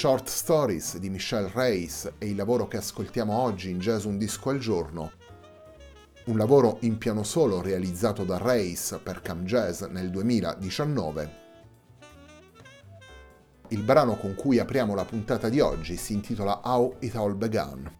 Short Stories di Michelle Reis è il lavoro che ascoltiamo oggi in Jazz Un Disco al Giorno. Un lavoro in piano solo realizzato da Reis per Cam Jazz nel 2019. Il brano con cui apriamo la puntata di oggi si intitola How It All Began.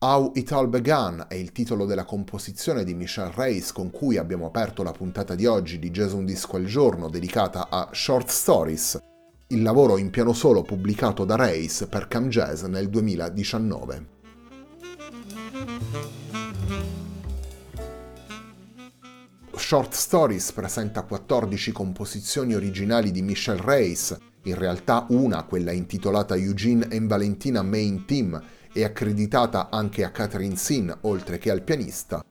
How It All Began è il titolo della composizione di Michelle Reis con cui abbiamo aperto la puntata di oggi di Jazz Un Disco al Giorno dedicata a Short Stories, il lavoro in piano solo pubblicato da Reis per Cam Jazz nel 2019. Short Stories presenta 14 composizioni originali di Michelle Reis, in realtà una, quella intitolata Eugene e Valentina Main Team, è accreditata anche a Catherine Sin oltre che al pianista,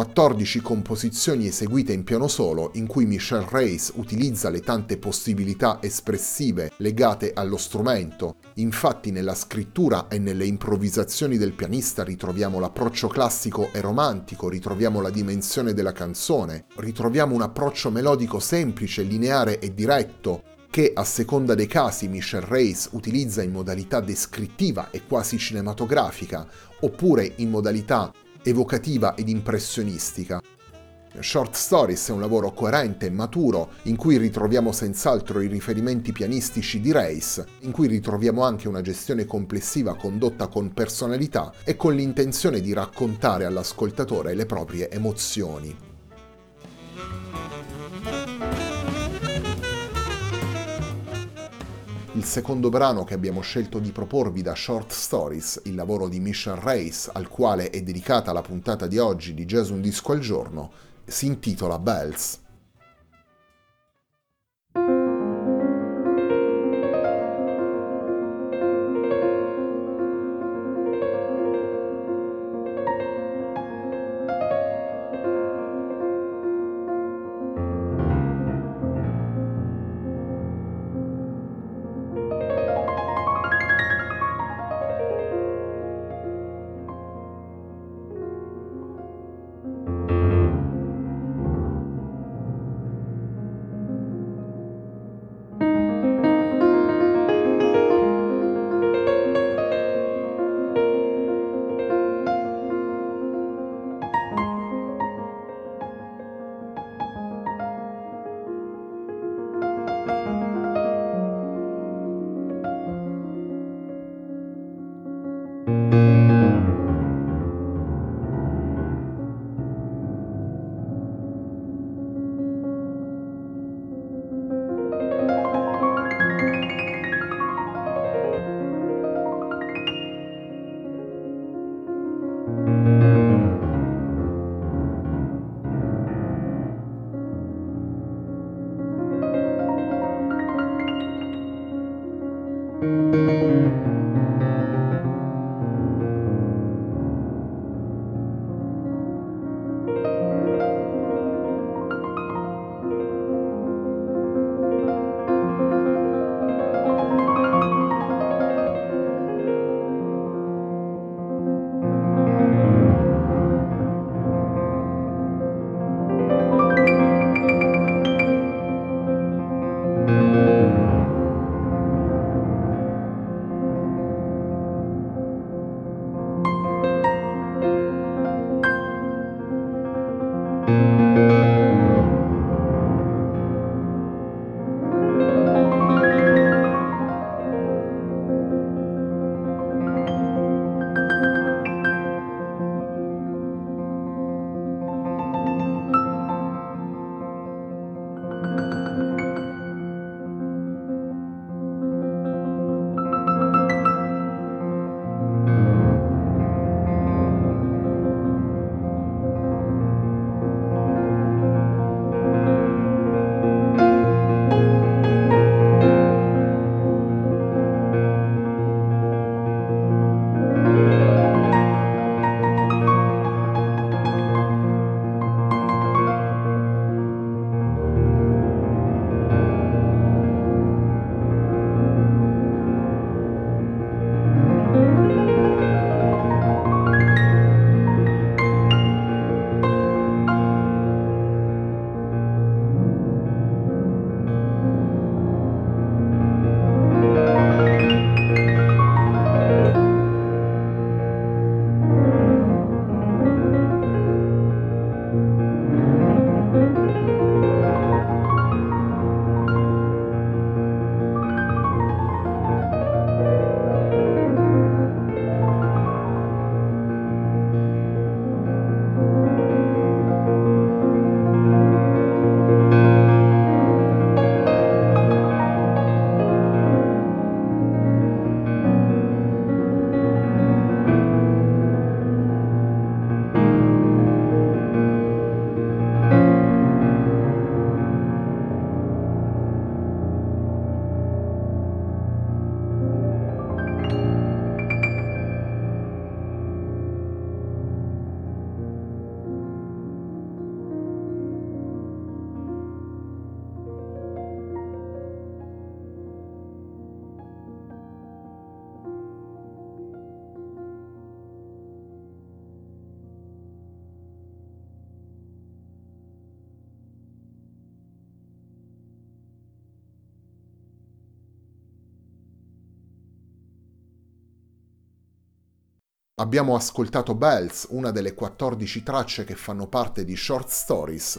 14 composizioni eseguite in piano solo in cui Michel Reis utilizza le tante possibilità espressive legate allo strumento. Infatti nella scrittura e nelle improvvisazioni del pianista ritroviamo l'approccio classico e romantico, ritroviamo la dimensione della canzone, ritroviamo un approccio melodico semplice, lineare e diretto, che a seconda dei casi Michel Reis utilizza in modalità descrittiva e quasi cinematografica, oppure in modalità evocativa ed impressionistica. Short Stories è un lavoro coerente e maturo in cui ritroviamo senz'altro i riferimenti pianistici di Reis, in cui ritroviamo anche una gestione complessiva condotta con personalità e con l'intenzione di raccontare all'ascoltatore le proprie emozioni. Il secondo brano che abbiamo scelto di proporvi da Short Stories, il lavoro di Michelle Reis, al quale è dedicata la puntata di oggi di Jazz Un Disco al Giorno, si intitola Bells. Abbiamo ascoltato Bells, una delle 14 tracce che fanno parte di Short Stories.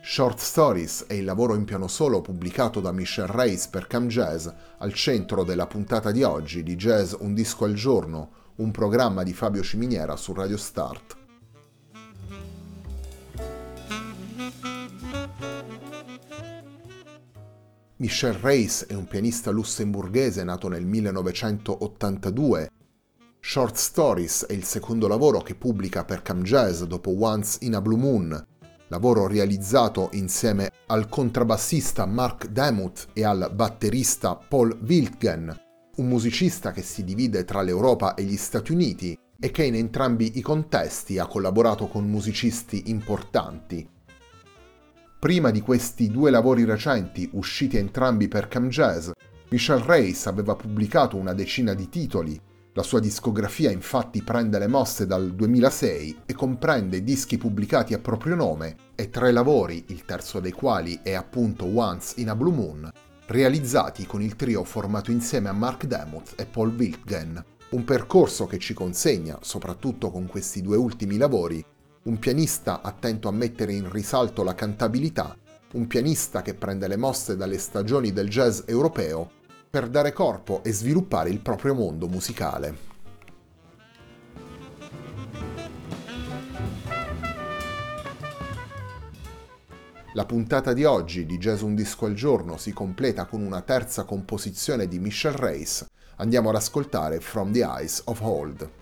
Short Stories è il lavoro in piano solo pubblicato da Michelle Reis per Cam Jazz al centro della puntata di oggi di Jazz Un disco al giorno, un programma di Fabio Ciminiera su Radio Start. Michel Reis è un pianista lussemburghese nato nel 1982. Short Stories è il secondo lavoro che pubblica per Cam Jazz dopo Once in a Blue Moon, lavoro realizzato insieme al contrabbassista Mark Demuth e al batterista Paul Wiltgen, un musicista che si divide tra l'Europa e gli Stati Uniti e che in entrambi i contesti ha collaborato con musicisti importanti Prima di questi due lavori recenti, usciti entrambi per Cam Jazz, Michel Reis aveva pubblicato una decina di titoli. La sua discografia infatti prende le mosse dal 2006 e comprende dischi pubblicati a proprio nome e tre lavori, il terzo dei quali è appunto Once in a Blue Moon, realizzati con il trio formato insieme a Mark Demuth e Paul Wiltgen. Un percorso che ci consegna, soprattutto con questi due ultimi lavori, un pianista attento a mettere in risalto la cantabilità, un pianista che prende le mosse dalle stagioni del jazz europeo per dare corpo e sviluppare il proprio mondo musicale. La puntata di oggi di Jazz Un Disco al Giorno si completa con una terza composizione di Michel Reis. Andiamo ad ascoltare From the Eyes of Hold.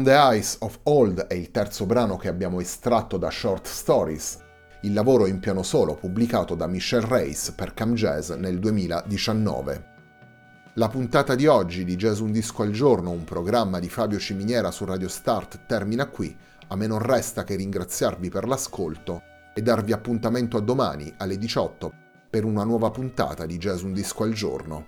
From the Eyes of Old è il terzo brano che abbiamo estratto da Short Stories, il lavoro in piano solo pubblicato da Michelle Race per Cam Jazz nel 2019. La puntata di oggi di Jazz Un Disco al Giorno, un programma di Fabio Ciminiera su Radio Start, termina qui. A me non resta che ringraziarvi per l'ascolto e darvi appuntamento a domani alle 18 per una nuova puntata di Jazz Un Disco al Giorno.